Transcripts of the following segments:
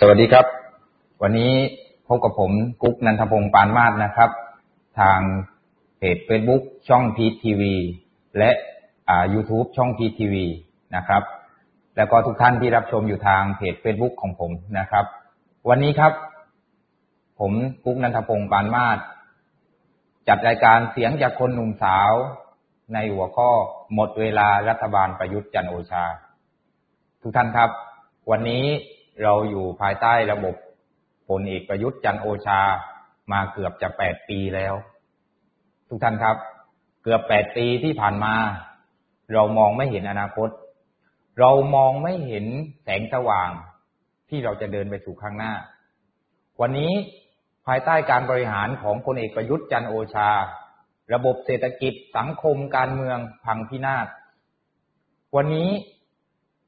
สวัสดีครับ วันนี้พบกับผมกุ๊กนันทพงศ์ปานมาศนะครับ ทางเพจ Facebook ช่องพีทีวีและอ่า YouTube ช่องพีทีวีนะครับ แล้วก็ทุกท่านที่รับชมอยู่ทางเพจ Facebook ของผมนะครับ วันนี้ครับ ผมกุ๊กนันทพงศ์ปานมาศจัดรายการเสียงจากคนหนุ่มสาว ในหัวข้อหมดเวลารัฐบาลประยุทธ์จันโอชา ทุกท่านครับ วันนี้ เราอยู่ภายใต้ระบบพลเอกประยุทธ์จันโอชามาเกือบจะแปดปีแล้ว ทุกท่านครับ เกือบแปดปีที่ผ่านมา เรามองไม่เห็นอนาคต เรามองไม่เห็นแสงสว่างที่เราจะเดินไปสู่ข้างหน้า วันนี้ภายใต้การบริหารของพลเอกประยุทธ์จันโอชา ระบบเศรษฐกิจสังคมการเมืองพังพินาศวันนี้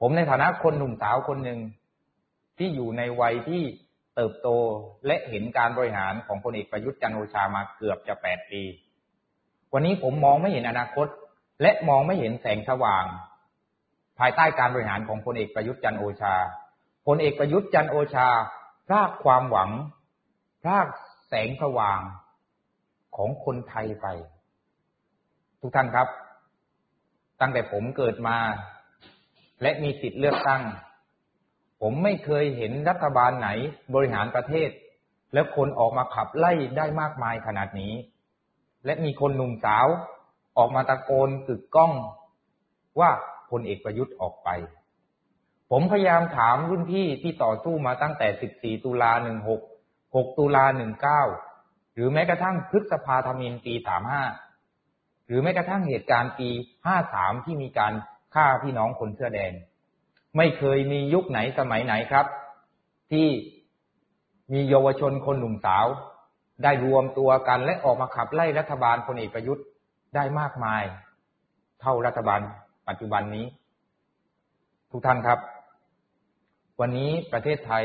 ผมในฐานะคนหนุ่มสาวคนหนึ่ง ที่อยู่ในวัยที่เติบโตและเห็นการบริหารของพลเอกประยุทธ์จันโอชามาเกือบจะแปดปี วันนี้ผมมองไม่เห็นอนาคต และมองไม่เห็นแสงสว่าง ภายใต้การบริหารของพลเอกประยุทธ์จันโอชาพลเอกประยุทธ์จันโอชาพรากความหวังพรากแสงสว่างของคนไทยไป ทุกท่านครับ ตั้งแต่ผมเกิดมา และมีสิทธิ์เลือกตั้ง ผมไม่เคยเห็นรัฐบาลไหนบริหารประเทศ แล้วคนออกมาขับไล่ได้มากมายขนาดนี้ และมีคนหนุ่มสาวออกมาตะโกนกึกก้อง ว่าพลเอกประยุทธ์ออกไป ผมพยายามถามรุ่นพี่ที่ต่อสู้มาตั้งแต่ 14 ตุลา 16 6 ตุลา 19 หรือแม้กระทั่งพฤษภาธมินปี 35 หรือแม้กระทั่งเหตุการณ์ปี 53 ที่มีการฆ่าพี่น้องคนเสื้อแดง ไม่เคยมียุคไหนสมัยไหนครับ ที่มีเยาวชนคนหนุ่มสาว ได้รวมตัวกันและออกมาขับไล่รัฐบาลพลเอกประยุทธ์ได้มากมาย เท่ารัฐบาลปัจจุบันนี้ ทุกท่านครับ วันนี้ประเทศไทย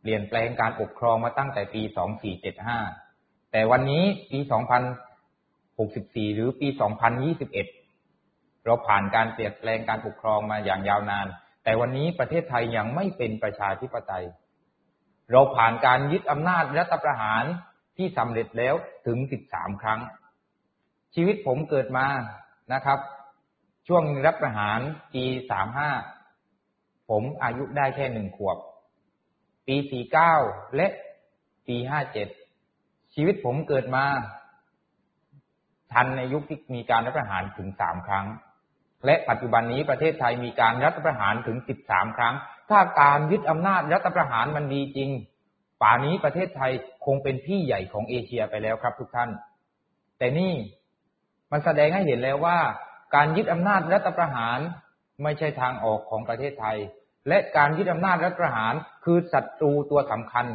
เปลี่ยนแปลงการปกครองมาตั้งแต่ปี 2475 แต่วันนี้ปี 2064 หรือปี 2021 เราผ่านการเปลี่ยนแปลงการปกครองมาอย่างยาวนาน แต่วันนี้ประเทศไทยยังไม่เป็นประชาธิปไตย เราผ่านการยึดอำนาจรัฐประหารที่สำเร็จแล้วถึงสิบสามครั้ง ชีวิตผมเกิดมานะครับ ช่วงรัฐประหารปีสามห้าผมอายุได้แค่หนึ่งขวบ ปีสี่เก้าและปีห้าเจ็ดชีวิตผมเกิดมาทันในยุคที่มีการรัฐประหารถึงสามครั้ง และปัจจุบันนี้ประเทศไทยมีการรัฐประหารถึง 13 ครั้ง ถ้าการยึดอำนาจรัฐประหารมันดีจริง ป่านี้ประเทศไทยคงเป็นพี่ใหญ่ของเอเชียไปแล้วครับทุกท่าน แต่นี่มันแสดงให้เห็นแล้วว่า การยึดอำนาจรัฐประหารไม่ใช่ทางออกของประเทศไทย และการยึดอำนาจรัฐประหารคือศัตรูตัวสำคัญ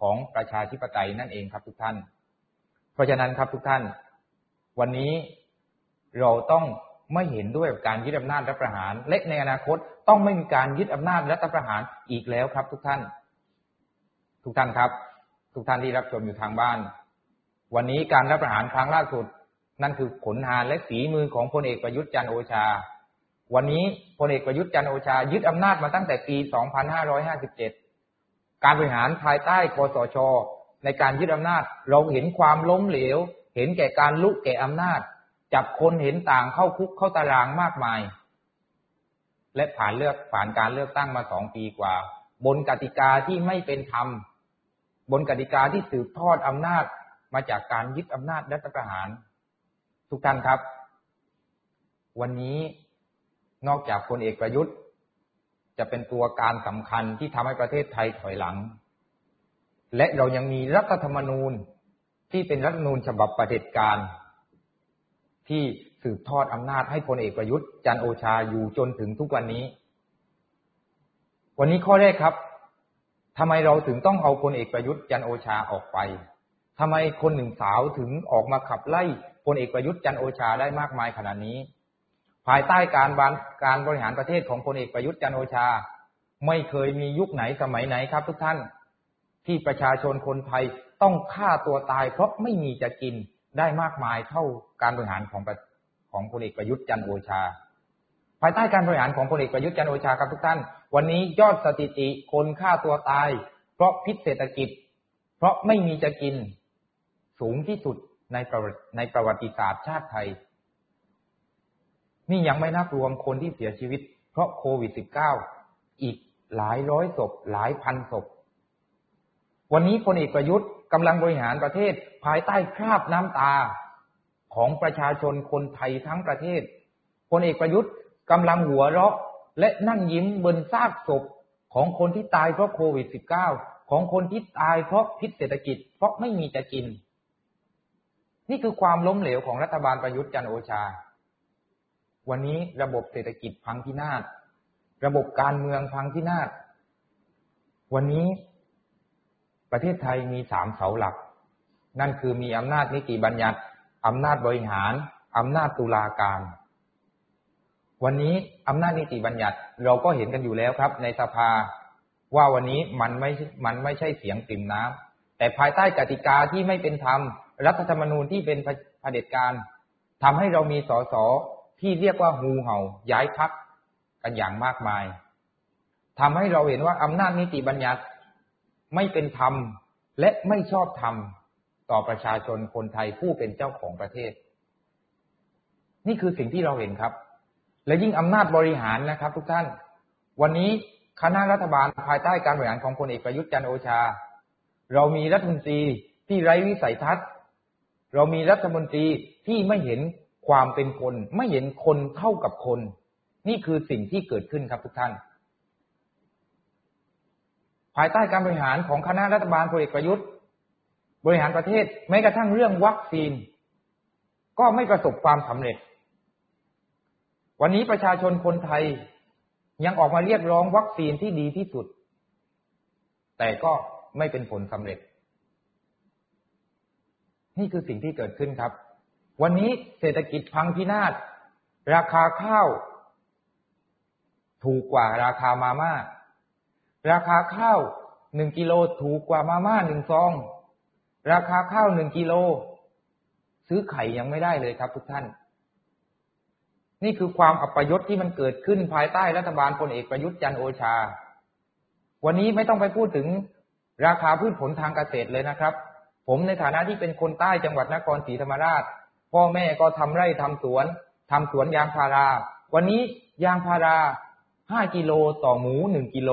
ของประชาธิปไตยนั่นเองครับทุกท่าน เพราะฉะนั้นครับทุกท่าน วันนี้เราต้อง ไม่เห็นด้วยกับการยึดอำนาจรัฐประหาร และในอนาคตต้องไม่มีการยึดอำนาจรัฐประหารอีกแล้วครับ ทุกท่าน ทุกท่านครับ ทุกท่านที่รับชมอยู่ทางบ้าน วันนี้การรัฐประหารครั้งล่าสุด นั่นคือผลงานและฝีมือของพลเอกประยุทธ์จันโอชา วันนี้พลเอกประยุทธ์จันโอชา ยึดอำนาจมาตั้งแต่ปี 2557 การบริหารภายใต้คอสช ในการยึดอำนาจเราเห็นความล้มเหลว เห็นแก่การลุกแก่อำนาจ จับคนเห็นต่างเข้าคุกเข้าตารางมากมาย และผ่านเลือกผ่านการเลือกตั้งมาสองปีกว่า บนกติกาที่ไม่เป็นธรรม บนกติกาที่สืบทอดอำนาจมาจากการยึดอำนาจรัฐประหาร ทุกท่านครับ วันนี้นอกจากพลเอกประยุทธ์ จะเป็นตัวการสำคัญที่ทำให้ประเทศไทยถอยหลัง และเรายังมีรัฐธรรมนูญที่เป็นรัฐธรรมนูญฉบับประเด็จการ ที่สืบทอดอำนาจให้พลเอกประยุทธ์จันโอชาอยู่จนถึงทุกวันนี้ วันนี้ข้อแรกครับทำไมเราถึงต้องเอาพลเอกประยุทธ์จันโอชาออกไปทำไมคนหนึ่งสาวถึงออกมาขับไล่พลเอกประยุทธ์จันโอชาได้มากมายขนาดนี้ ภายใต้การบานการบริหารประเทศของพลเอกประยุทธ์จันโอชา ไม่เคยมียุคไหนสมัยไหนครับ ทุกท่านที่ประชาชนคนไทยต้องฆ่าตัวตายเพราะไม่มีจะกิน ได้มากมายเท่าการบริหารของของพลเอกประยุทธ์จันโอชา ภายใต้การบริหารของพลเอกประยุทธ์จันทร์โอชาครับทุกท่าน วันนี้ยอดสถิติคนฆ่าตัวตาย เพราะพิษเศรษฐกิจ เพราะไม่มีจะกินสูงที่สุดในประในประวัติศาสตร์ชาติไทย นี่ยังไม่นับรวมคนที่เสียชีวิต เพราะโควิด -19 อีกหลายร้อยศพหลายพันศพ วันนี้พลเอกประยุทธ์กำลังบริหารประเทศภายใต้คราบน้ำตาของประชาชนคนไทยทั้งประเทศพลเอกประยุทธ์กำลังหัวเราะและนั่งยิ้มบนซากศพของคนที่ตายเพราะโควิด -19 ของคนที่ตายเพราะพิษเศรษฐกิจ เพราะไม่มีจะกิน นี่คือความล้มเหลวของรัฐบาลประยุทธ์จันโอชา วันนี้ระบบเศรษฐกิจพังพินาศ ระบบการเมืองพังพินาศ วันนี้ ประเทศไทยมีสามเสาหลัก นั่นคือมีอำนาจนิติบัญญัติอำนาจบริหารอำนาจตุลาการ วันนี้อำนาจนิติบัญญัติเราก็เห็นกันอยู่แล้วครับ ในสภาว่าวันนี้มันไม่มันไม่ใช่เสียงปริ่มน้ำแต่ภายใต้กติกาที่ไม่เป็นธรรม รัฐธรรมนูญที่เป็นเผด็จการทำให้เรามีสสที่เรียกว่าหูเห่าย้ายพักกันอย่างมากมายทำให้เราเห็นว่าอำนาจนิติบัญญัติ ไม่เป็นธรรมและไม่ชอบธรรมต่อประชาชนคนไทยผู้เป็นเจ้าของประเทศ นี่คือสิ่งที่เราเห็นครับ และยิ่งอำนาจบริหารนะครับ ทุกท่าน วันนี้คณะรัฐบาลภายใต้การบริหารของพลเอกประยุทธ์จันโอชา เรามีรัฐมนตรีที่ไร้วิสัยทัศน์ เรามีรัฐมนตรีที่ไม่เห็นความเป็นคน ไม่เห็นคนเท่ากับคน นี่คือสิ่งที่เกิดขึ้นครับทุกท่าน ภายใต้การบริหารของคณะรัฐบาลพลเอกประยุทธ์ บริหารประเทศแม้กระทั่งเรื่องวัคซีน ก็ไม่ประสบความสำเร็จ วันนี้ประชาชนคนไทยยังออกมาเรียกร้องวัคซีนที่ดีที่สุด แต่ก็ไม่เป็นผลสำเร็จ นี่คือสิ่งที่เกิดขึ้นครับ วันนี้เศรษฐกิจพังพินาศราคาข้าว ถูกกว่าราคามาม่า ราคาข้าวหนึ่งกิโลถูกกว่ามาม่าหนึ่งซอง ราคาข้าวหนึ่งกิโล ซื้อไข่ยังไม่ได้เลยครับทุกท่าน นี่คือความอัปยศที่มันเกิดขึ้นภายใต้รัฐบาลพลเอกประยุทธ์จันโอชา วันนี้ไม่ต้องไปพูดถึงราคาพืชผลทางเกษตรเลยนะครับ ผมในฐานะที่เป็นคนใต้จังหวัดนครศรีธรรมราช พ่อแม่ก็ทำไร่ทำสวนทำสวนยางพารา วันนี้ยางพาราห้ากิโลต่อหมูหนึ่งกิโล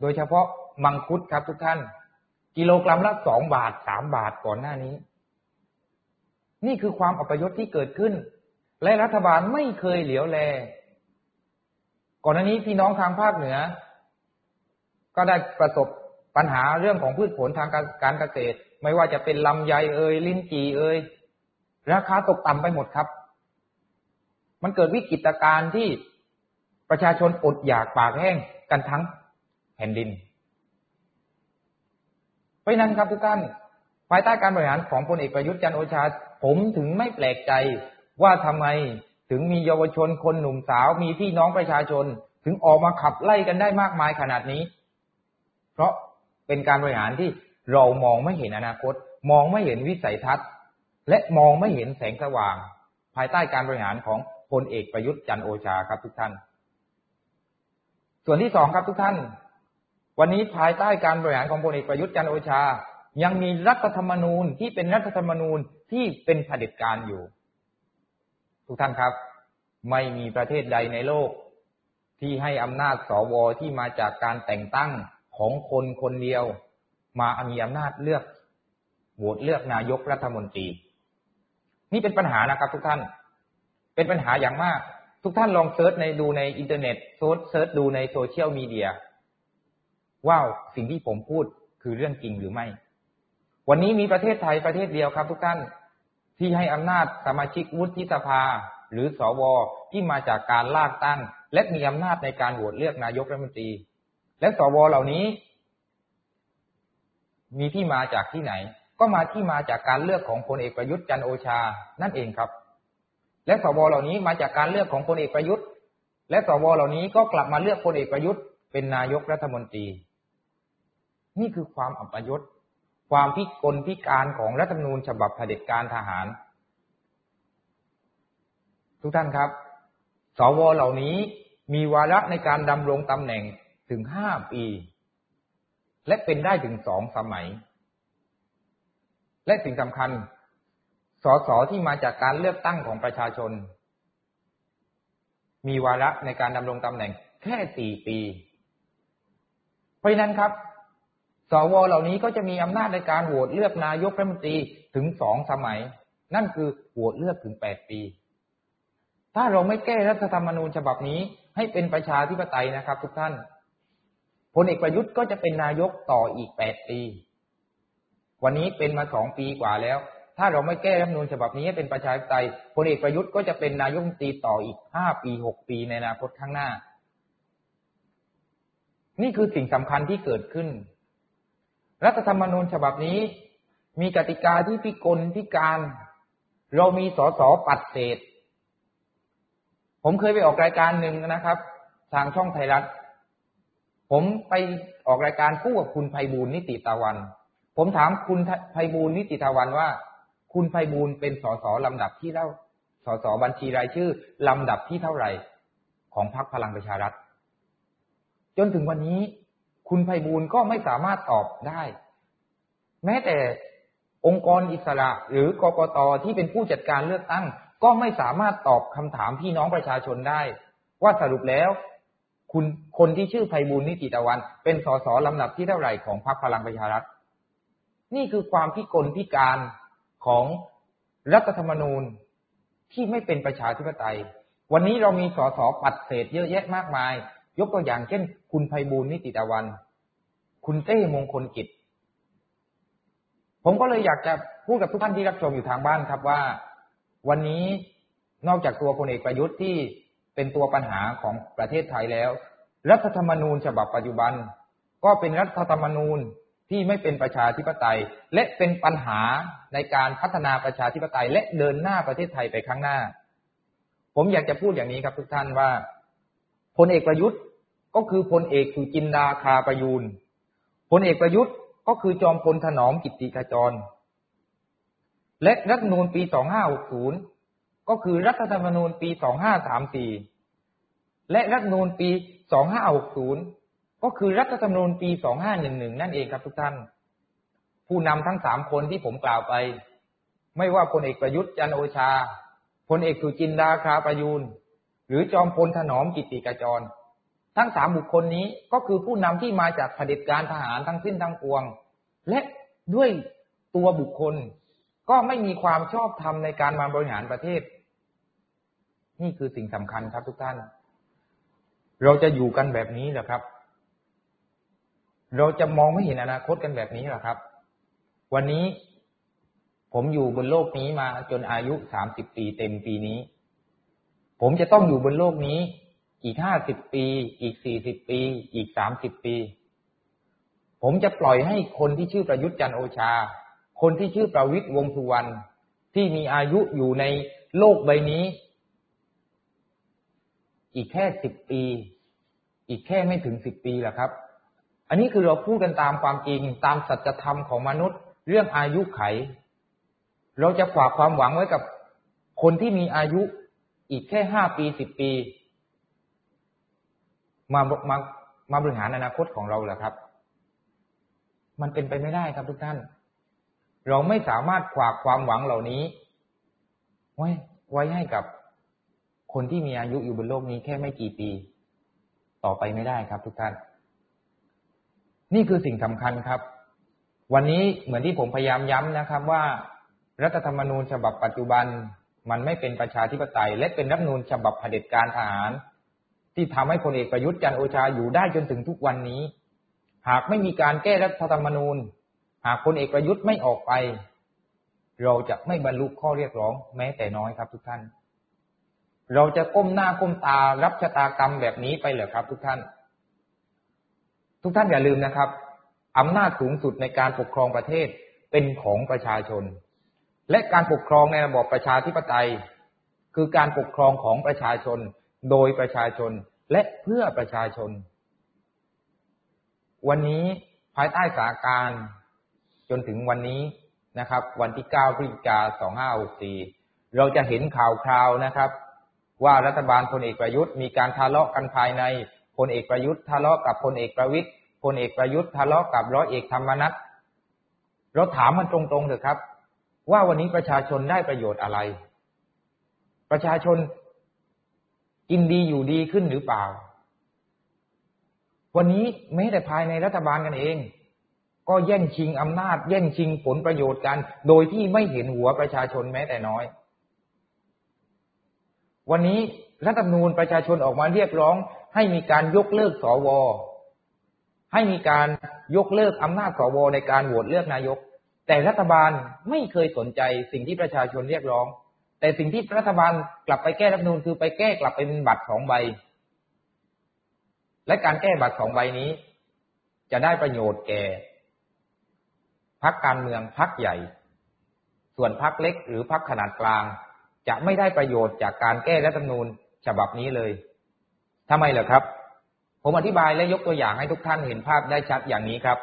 โดยเฉพาะมังคุดครับทุกท่าน กิโลกรัมละสองบาทสามบาทก่อนหน้านี้ นี่คือความอัปยศที่เกิดขึ้น และรัฐบาลไม่เคยเหลียวแล ก่อนหน้านี้พี่น้องทางภาคเหนือ ก็ได้ประสบปัญหาเรื่องของพืชผลทางการเกษตร ไม่ว่าจะเป็นลำไยเอ่ยลิ้นจี่เอ่ยราคาตกต่ำไปหมดครับ มันเกิดวิกฤตการณ์ที่ประชาชนอดอยากปากแห้งกันทั้ง แผ่นดิน เพราะนั้นครับทุกท่าน ภายใต้การบริหารของพลเอกประยุทธ์จันโอชา ผมถึงไม่แปลกใจว่าทำไมถึงมีเยาวชนคนหนุ่มสาว มีพี่น้องประชาชน ถึงออกมาขับไล่กันได้มากมายขนาดนี้ เพราะเป็นการบริหารที่เรามองไม่เห็นอนาคต มองไม่เห็นวิสัยทัศน์ และมองไม่เห็นแสงสว่าง ภายใต้การบริหารของพลเอกประยุทธ์จันโอชาครับทุกท่าน ส่วนที่สองครับทุกท่าน วันนี้ภายใต้การบริหารของพลเอกประยุทธ์จันโอชา ยังมีรัฐธรรมนูญที่เป็นรัฐธรรมนูญที่เป็นเผด็จการอยู่ ทุกท่านครับ ไม่มีประเทศใดในโลก ที่ให้อำนาจสวที่มาจากการแต่งตั้งของคนคนเดียว มามีอำนาจเลือกโหวตเลือกนายกรัฐมนตรี นี่เป็นปัญหานะครับ ทุกท่าน เป็นปัญหาอย่างมาก ทุกท่านลอง search ในดูในอินเทอร์เน็ต search ดูในโซเชียลมีเดีย ว่าสิ่งที่ผมพูดคือเรื่องจริงหรือไม่ วันนี้มีประเทศไทยประเทศเดียวครับทุกท่านที่ให้อำนาจสมาชิกวุฒิสภา หรือสวที่มาจากการลากตั้ง และมีอำนาจในการโหวตเลือกนายกรัฐมนตรี และสวเหล่านี้ มีที่มาจากที่ไหน ก็มาที่มาจากการเลือกของพลเอกประยุทธ์จันโอชา นั่นเองครับ และสวเหล่านี้มาจากการเลือกของพลเอกประยุทธ์ และสวเหล่านี้ก็กลับมาเลือกพลเอกประยุทธ์เป็นนายกรัฐมนตรี นี่คือความอัปยศ ความพิกลพิการของรัฐธรรมนูญฉบับเผด็จการทหาร ทุกท่านครับ สวเหล่านี้มีวาระในการดำรงตำแหน่งถึงห้าปี และเป็นได้ถึงสองสมัย และสิ่งสำคัญ สสที่มาจากการเลือกตั้งของประชาชน มีวาระในการดำรงตำแหน่งแค่สี่ปี เพราะนั้นครับ สวเหล่านี้ก็จะมีอำนาจในการโหวตเลือกนายกรัฐมนตรีถึงสองสมัย นั่นคือโหวตเลือกถึงแปดปี ถ้าเราไม่แก้รัฐธรรมนูญฉบับนี้ ให้เป็นประชาธิปไตยนะครับ ทุกท่านพลเอกประยุทธ์ก็จะเป็นนายกต่ออีกแปดปี วันนี้เป็นมาสองปีกว่าแล้ว ถ้าเราไม่แก้รัฐมนูญฉบับนี้ให้เป็นประชาธิปไตยพลเอกประยุทธ์ก็จะเป็นนายกรัฐมนตรีต่ออีกห้าปีหกปีในอนาคตข้างหน้า นี่คือสิ่งสำคัญที่เกิดขึ้น รัฐธรรมนูญฉบับนี้ มีกติกาที่พิกลพิการ เรามีสสปัดเศษ ผมเคยไปออกรายการหนึ่งนะครับ ทางช่องไทยรัฐ ผมไปออกรายการคู่กับคุณไพบูลนิติตะวัน ผมถามคุณไพบูลนิติตะวันว่า คุณไพบูลเป็นสสลำดับที่เท่าสสบัญชีรายชื่อลำดับที่เท่าไหร่ของพรรคพลังประชารัฐ จนถึงวันนี้ คุณไพบูลก็ไม่สามารถตอบได้ แม้แต่องค์กรอิสระ หรือกกตที่เป็นผู้จัดการเลือกตั้ง ก็ไม่สามารถตอบคำถามพี่น้องประชาชนได้ ว่าสรุปแล้ว คุณคนที่ชื่อไพบูลนิติตะวัน เป็นสสลำดับที่เท่าไหร่ของพรรคพลังประชารัฐนี่คือความพิกลพิการของรัฐธรรมนูญที่ไม่เป็นประชาธิปไตย วันนี้เรามีสสปัดเศษเยอะแยะมากมาย ยกตัวอย่างเช่น คุณไพบูลนิติตะวัน คุณเต้มงคลกิจ ผมก็เลยอยากจะพูดกับทุกท่านที่รับชมอยู่ทางบ้านครับว่า วันนี้นอกจากตัวพลเอกประยุทธ์ที่เป็นตัวปัญหาของประเทศไทยแล้ว รัฐธรรมนูญฉบับปัจจุบัน ก็เป็นรัฐธรรมนูญที่ไม่เป็นประชาธิปไตย และเป็นปัญหาในการพัฒนาประชาธิปไตย และเดินหน้าประเทศไทยไปข้างหน้า ผมอยากจะพูดอย่างนี้ครับทุกท่านว่าพลเอกประยุทธ์ ก็คือพลเอกสุจินดาคาประยูนพลเอกประยุทธ์ก็คือจอมพลถนอมกิติขจร และรัฐนูลปี 2560 ก็คือรัฐธรรมนูญปี 2534 และรัฐธรรมนูญปี 2560 ก็คือรัฐธรรมนูญปี 2511 นั่นเองครับทุกท่าน ผู้นำทั้งสามคนที่ผมกล่าวไป ไม่ว่าพลเอกประยุทธ์จันโอชาพลเอกสุจินดาคาประยูนหรือจอมพลถนอมกิติกาจร ทั้งสามบุคคลนี้ก็คือผู้นำที่มาจากเผด็จการทหารทั้งสิ้นทั้งปวง และด้วยตัวบุคคลก็ไม่มีความชอบธรรมในการมาบริหารประเทศ นี่คือสิ่งสำคัญครับทุกท่าน เราจะอยู่กันแบบนี้เหรอครับ เราจะมองไม่เห็นอนาคตกันแบบนี้เหรอครับ วันนี้ผมอยู่บนโลกนี้มาจนอายุสามสิบปีเต็มปีนี้ ผมจะต้องอยู่บนโลกนี้ อีกห้าสิบปี อีกสี่สิบปี อีกสามสิบปี ผมจะปล่อยให้คนที่ชื่อประยุทธ์จันโอชา คนที่ชื่อประวิตยวงสุวรรณที่มีอายุอยู่ในโลกใบนี้ อีกแค่สิบปี อีกแค่ไม่ถึงสิบปีแหละครับ อันนี้คือเราพูดกันตามความจริงตามสัจธรรมของมนุษย์ เรื่องอายุไข เราจะฝากความหวังไว้กับคนที่มีอายุอีกแค่ห้าปีสิบปี มามามาบริหารอนาคตของเราเหรอครับ มันเป็นไปไม่ได้ครับทุกท่าน เราไม่สามารถฝากความหวังเหล่านี้ ไว้ไว้ให้กับคนที่มีอายุอยู่บนโลกนี้แค่ไม่กี่ปี ต่อไปไม่ได้ครับ ทุกท่าน นี่คือสิ่งสำคัญครับ วันนี้เหมือนที่ผมพยายามย้ำนะครับ ว่า รัฐธรรมนูญฉบับปัจจุบัน มันไม่เป็นประชาธิปไตย และเป็นรัฐนูญฉบับเผด็จการทหาร ที่ทำให้พลเอกประยุทธ์จันโอชาอยู่ได้จนถึงทุกวันนี้ หากไม่มีการแก้รัฐธรรมนูญ หากพลเอกประยุทธ์ไม่ออกไป เราจะไม่บรรลุข้อเรียกร้องแม้แต่น้อยครับทุกท่าน เราจะก้มหน้าก้มตารับชะตากรรมแบบนี้ไปเหรอครับ ทุกท่าน ทุกท่านอย่าลืมนะครับอำนาจสูงสุดในการปกครองประเทศเป็นของประชาชน และการปกครองในระบอบประชาธิปไตย คือการปกครองของประชาชน โดยประชาชนและเพื่อประชาชน วันนี้ภายใต้สถานการณ์จนถึงวันนี้นะครับ วันที่ 9 พฤศจิกา 2564 เราจะเห็นข่าวคราวนะครับ ว่ารัฐบาลพลเอกประยุทธ์มีการทะเลาะกันภายในพลเอกประยุทธ์ทะเลาะกับพลเอกประวิตยพลเอกประยุทธ์ทะเลาะกับร้อยเอกธรรมนัฐเราถามมันตรงๆเถอะครับ ว่าวันนี้ประชาชนได้ประโยชน์อะไร ประชาชน กินดีอยู่ดีขึ้นหรือเปล่า วันนี้แม้แต่ภายในรัฐบาลกันเอง ก็แย่งชิงอำนาจ แย่งชิงผลประโยชน์กัน โดยที่ไม่เห็นหัวประชาชนแม้แต่น้อย วันนี้รัฐธรรมนูญประชาชนออกมาเรียกร้อง ให้มีการยกเลิกสวให้มีการยกเลิกอำนาจสวในการโหวตเลือกนายก แต่รัฐบาลไม่เคยสนใจสิ่งที่ประชาชนเรียกร้อง แต่สิ่งที่รัฐบาลกลับไปแก้รัฐนูนคือไปแก้กลับเป็นบัตรสองใบ และการแก้บัตรสองใบนี้ จะได้ประโยชน์แก่พักการเมืองพักใหญ่ ส่วนพรรคเล็กหรือพรรคขนาดกลาง จะไม่ได้ประโยชน์จากการแก้รัฐธรรมนูญฉบับนี้เลยทำไมเหรอครับ ผมอธิบายและยกตัวอย่างให้ทุกท่านเห็นภาพได้ชัดอย่างนี้ครับ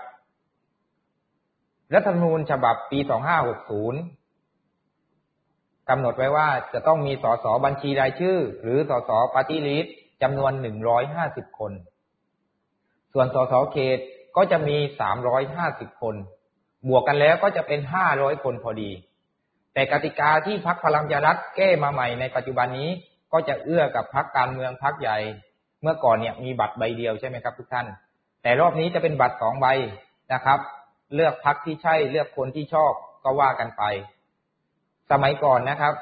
รัฐธรรมนูญฉบับปี 2560 กำหนดไว้ว่าจะต้องมีสสบัญชีรายชื่อ หรือสสปาร์ตี้ลิสต์จำนวน150คน ส่วนสสเขตก็จะมี350คน บวกกันแล้วก็จะเป็น500คนพอดี แต่กติกาที่พักพลังประชารัฐแก้มาใหม่ในปัจจุบันนี้ก็จะเอื้อกับพักการเมืองพักใหญ่ เมื่อก่อนเนี่ยมีบัตรใบเดียวใช่ไหมครับทุกท่าน แต่รอบนี้จะเป็นบัตรสองใบนะครับ เลือกพักที่ใช่เลือกคนที่ชอบก็ว่ากันไป สมัยก่อนนะครับ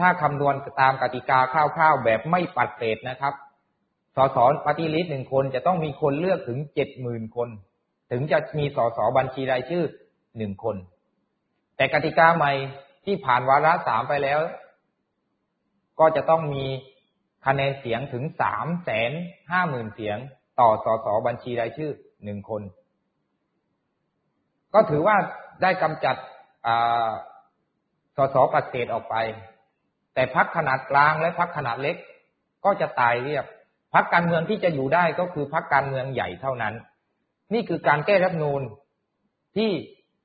ถ้าคำนวณตามกติกาคร่าวๆแบบไม่ปัดเศษนะครับ สสปฏิริษีหนึ่งคนจะต้องมีคนเลือกถึงเจ็ดหมื่นคน ถึงจะมีสสบัญชีรายชื่อหนึ่งคน แต่กติกาใหม่ที่ผ่านวาระสามไปแล้ว ก็จะต้องมีคะแนนเสียงถึงสามแสนห้าหมื่นเสียง ต่อสสบัญชีรายชื่อหนึ่งคน ก็ถือว่าได้กำจัด สสปัดเศษออกไป แต่พักขนาดกลางและพักขนาดเล็ก ก็จะตายเรียบพักการเมืองที่จะอยู่ได้ก็คือพักการเมืองใหญ่เท่านั้น นี่คือการแก้รัฐนูนที่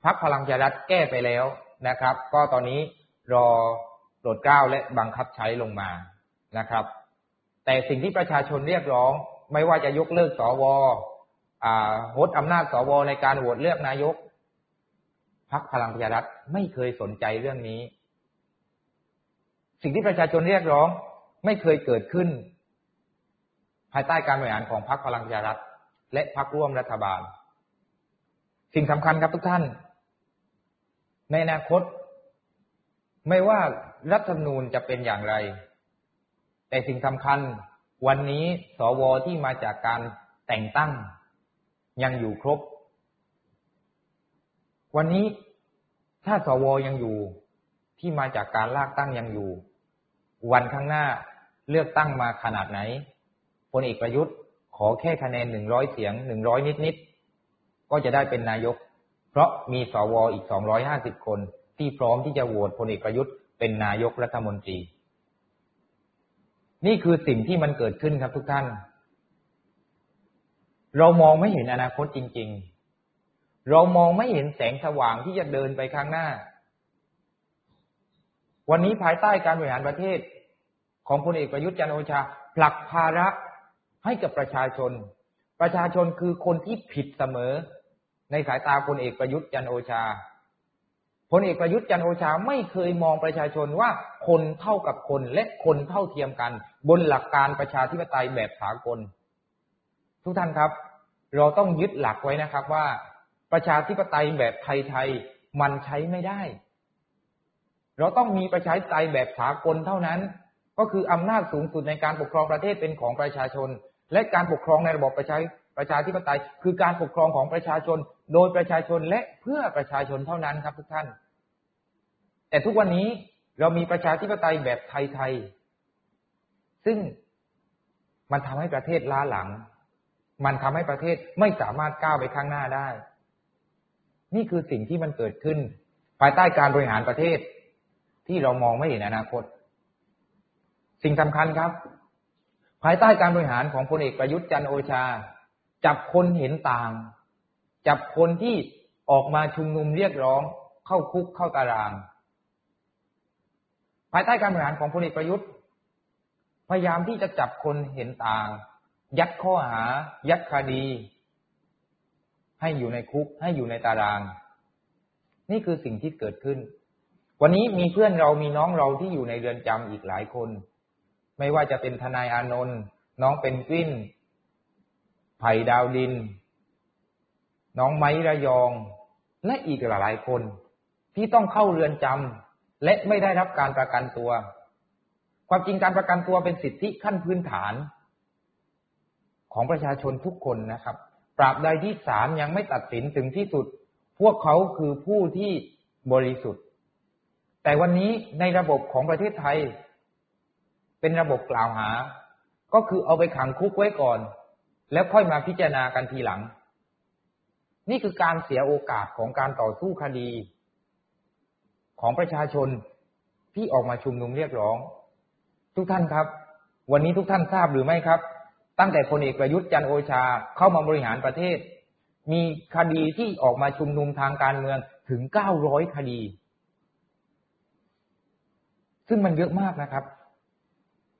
พักพลังประชารัฐแก้ไปแล้วนะครับ ก็ตอนนี้รอโปรดเกล้าและบังคับใช้ลงมานะครับ แต่สิ่งที่ประชาชนเรียกร้อง ไม่ว่าจะยกเลิกสวหดอำนาจสวในการโหวตเลือกนายก พักพลังประชารัฐไม่เคยสนใจเรื่องนี้ สิ่งที่ประชาชนเรียกร้องไม่เคยเกิดขึ้น ภายใต้การบริหารของพรรคพลังประชารัฐ และพรรคร่วมรัฐบาล สิ่งสำคัญครับทุกท่าน ในอนาคต ไม่ว่ารัฐธรรมนูญจะเป็นอย่างไร แต่สิ่งสำคัญวันนี้สวที่มาจากการแต่งตั้งยังอยู่ครบ วันนี้ถ้าสวยังอยู่ที่มาจากการลากตั้งยังอยู่ วันข้างหน้าเลือกตั้งมาขนาดไหนพลเอกประยุทธ์ขอแค่คะแนนหนึ่งร้อยเสียงหนึ่งร้อยนิดๆก็จะได้เป็นนายก เพราะมีสวอีกสองร้อยห้าสิบคนที่พร้อมที่จะโหวตพลเอกประยุทธ์เป็นนายกรัฐมนตรี นี่คือสิ่งที่มันเกิดขึ้นครับทุกท่าน เรามองไม่เห็นอนาคตจริง ๆ เรามองไม่เห็นแสงสว่างที่จะเดินไปข้างหน้า วันนี้ภายใต้การบริหารประเทศ ของพลเอกประยุทธ์จันโอชาผลักภาระให้กับประชาชน ประชาชนคือคนที่ผิดเสมอ ในสายตาพลเอกประยุทธ์จันโอชาพลเอกประยุทธ์จันโอชาไม่เคยมองประชาชนว่าคนเท่ากับคนและคนเท่าเทียมกัน บนหลักการประชาธิปไตยแบบสากล ทุกท่านครับ เราต้องยึดหลักไว้นะครับว่า ประชาธิปไตยแบบไทยๆมันใช้ไม่ได้ เราต้องมีประชาธิปไตยแบบสากลเท่านั้น ก็คืออำนาจสูงสุดในการปกครองประเทศเป็นของประชาชน และการปกครองในระบบประชาประชาธิปไตย คือการปกครองของประชาชน โดยประชาชนและเพื่อประชาชนเท่านั้นครับทุกท่าน แต่ทุกวันนี้เรามีประชาธิปไตยแบบไทยๆซึ่งมันทำให้ประเทศล้าหลัง มันทำให้ประเทศไม่สามารถก้าวไปข้างหน้าได้ นี่คือสิ่งที่มันเกิดขึ้น ภายใต้การบริหารประเทศ ที่เรามองไม่เห็นอนาคต สิ่งสำคัญครับ ภายใต้การบริหารของพลเอกประยุทธ์จันโอชา จับคนเห็นต่าง จับคนที่ออกมาชุมนุมเรียกร้อง เข้าคุกเข้าตาราง ภายใต้การบริหารของพลเอกประยุทธ์ พยายามที่จะจับคนเห็นต่าง ยัดข้อหา ยัดคดี ให้อยู่ในคุก ให้อยู่ในตาราง นี่คือสิ่งที่เกิดขึ้น วันนี้มีเพื่อนเรามีน้องเราที่อยู่ในเรือนจำอีกหลายคน ไม่ว่าจะเป็นทนายอานนท์น้องเป็นกวินไผ่ดาวดิน น้องไม้ระยอง และอีกหลายคน ที่ต้องเข้าเรือนจำและไม่ได้รับการประกันตัว ความจริงการประกันตัวเป็นสิทธิขั้นพื้นฐาน ของประชาชนทุกคนนะครับ ปราบใดที่ศาลยังไม่ตัดสินถึงที่สุด พวกเขาคือผู้ที่บริสุทธิ์ แต่วันนี้ในระบบของประเทศไทย เป็นระบบกล่าวหา ก็คือเอาไปขังคุกไว้ก่อน แล้วค่อยมาพิจารณากันทีหลัง นี่คือการเสียโอกาสของการต่อสู้คดี ของประชาชนที่ออกมาชุมนุมเรียกร้อง ทุกท่านครับ วันนี้ทุกท่านทราบหรือไม่ครับ ตั้งแต่พลเอกประยุทธ์จันโอชาเข้ามาบริหารประเทศ มีคดีที่ออกมาชุมนุมทางการเมืองถึงเก้าร้อยคดี ซึ่งมันเยอะมากนะครับ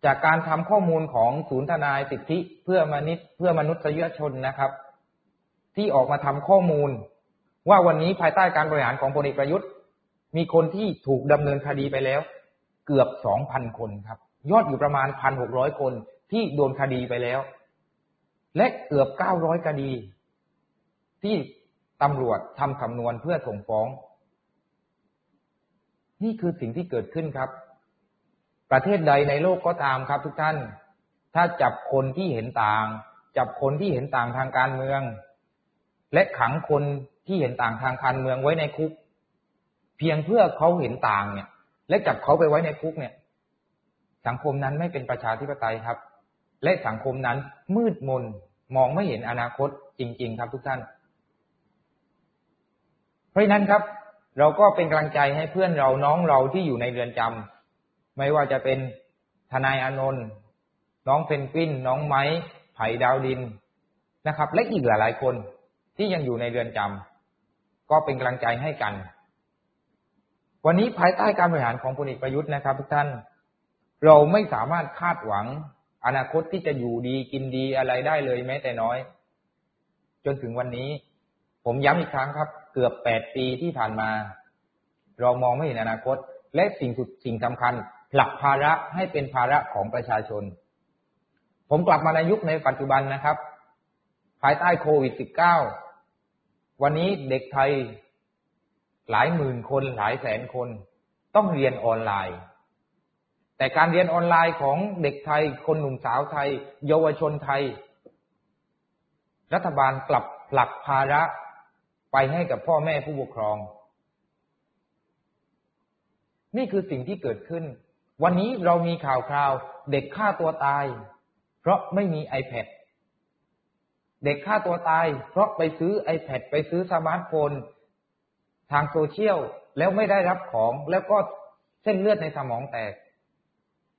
จากการทำข้อมูลของศูนย์ทนายสิทธิเพื่อมนุษย์เพื่อมนุษยชนนะครับ ที่ออกมาทำข้อมูล ว่าวันนี้ภายใต้การบริหารของพลเอกประยุทธ์ มีคนที่ถูกดำเนินคดีไปแล้ว เกือบสองพันคนครับ ยอดอยู่ประมาณพันหกร้อยคน ที่โดนคดีไปแล้ว และเกือบเก้าร้อยคดี ที่ตำรวจทำสำนวนเพื่อส่งฟ้อง นี่คือสิ่งที่เกิดขึ้นครับ ประเทศใดในโลกก็ตามครับ ทุกท่าน ถ้าจับคนที่เห็นต่าง จับคนที่เห็นต่างทางการเมือง และขังคนที่เห็นต่างทางการเมืองไว้ในคุก เพียงเพื่อเขาเห็นต่างเนี่ย และจับเขาไปไว้ในคุกเนี่ย สังคมนั้นไม่เป็นประชาธิปไตยครับ และสังคมนั้นมืดมนมองไม่เห็นอนาคตจริง ๆ ครับทุกท่าน เพราะนั้นครับ เราก็เป็นกำลังใจให้เพื่อนเราน้องเราที่อยู่ในเรือนจำไม่ว่าจะเป็นทนายอานนท์น้องเพนกวิน น้องไม้ไผ่ดาวดินนะครับ และอีกหลายๆคนที่ยังอยู่ในเรือนจำก็เป็นกำลังใจให้กัน วันนี้ภายใต้การบริหารของพลเอกประยุทธ์นะครับ ทุกท่าน เราไม่สามารถคาดหวัง อนาคตที่จะอยู่ดีกินดีอะไรได้เลยแม้แต่น้อย จนถึงวันนี้ ผมย้ำอีกครั้งครับ เกือบแปดปีที่ผ่านมา เรามองไม่เห็นอนาคต และสิ่งสุดสิ่งสำคัญผลักภาระให้เป็นภาระของประชาชน ผมกลับมาในยุคในปัจจุบันนะครับ ภายใต้โควิด -19 วันนี้เด็กไทยหลายหมื่นคนหลายแสนคน ต้องเรียนออนไลน์ แต่การเรียนออนไลน์ของเด็กไทย คนหนุ่มสาวไทย เยาวชนไทย รัฐบาลกลับผลักภาระไปให้กับพ่อแม่ผู้ปกครอง นี่คือสิ่งที่เกิดขึ้น วันนี้เรามีข่าวคราว เด็กฆ่าตัวตาย เพราะไม่มี iPad เด็กฆ่าตัวตาย เพราะไปซื้อ iPad ไปซื้อสมาร์ทโฟน ทางโซเชียลแล้วไม่ได้รับของแล้วก็เส้นเลือดในสมองแตก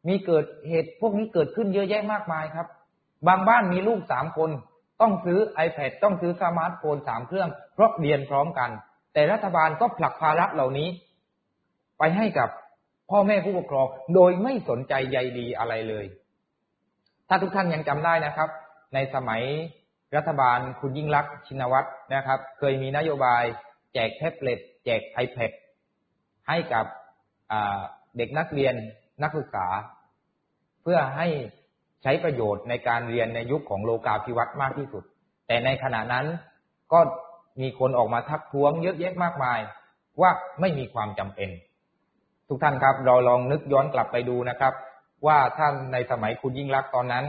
มีเกิดเหตุพวกนี้เกิดขึ้นเยอะแยะมากมายครับ บางบ้านมีลูกสามคน ต้องซื้อ iPad ต้องซื้อสมาร์ทโฟนสามเครื่อง เพราะเรียนพร้อมกัน แต่รัฐบาลก็ผลักภาระเหล่านี้ ไปให้กับพ่อแม่ผู้ปกครอง โดยไม่สนใจใยดีอะไรเลย ถ้าทุกท่านยังจำได้นะครับ ในสมัยรัฐบาลคุณยิ่งรักชินวัตรนะครับ เคยมีนโยบาย แจกแท็บเล็ตแจก iPad ให้กับเด็กนักเรียนนักศึกษา พื่อให้ใช้ประโยชน์ในการเรียนในยุคของโลกาภิวัตน์มากที่สุด แต่ในขณะนั้นก็มีคนออกมาทักท้วงเยอะแยะมากมาย ว่าไม่มีความจำเป็น ทุกท่านครับ เราลองนึกย้อนกลับไปดูนะครับ ว่าท่านในสมัยคุณยิ่งลักษณ์ตอนนั้น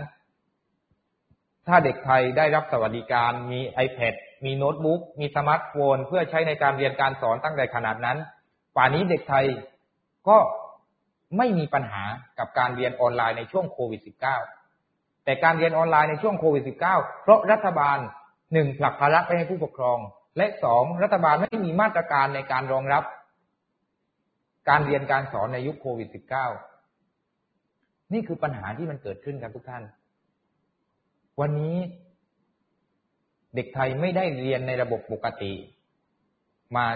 ถ้าเด็กไทยได้รับสวัสดิการ มี iPad มีโน้ตบุ๊กมีสมาร์ทโฟน เพื่อใช้ในการเรียนการสอนตั้งแต่ขณะนั้น ป่านนี้เด็กไทยก็ ไม่มีปัญหากับการเรียนออนไลน์ในช่วงโควิด -19 แต่การเรียนออนไลน์ในช่วงโควิด -19 เพราะรัฐบาลหนึ่งผลักภาระไปให้ผู้ปกครอง และสองรัฐบาลไม่มีมาตรการในการรองรับ การเรียนการสอนในยุคโควิด -19 นี่คือปัญหาที่มันเกิดขึ้นครับทุกท่าน วันนี้เด็กไทยไม่ได้เรียนในระบบปกติ มา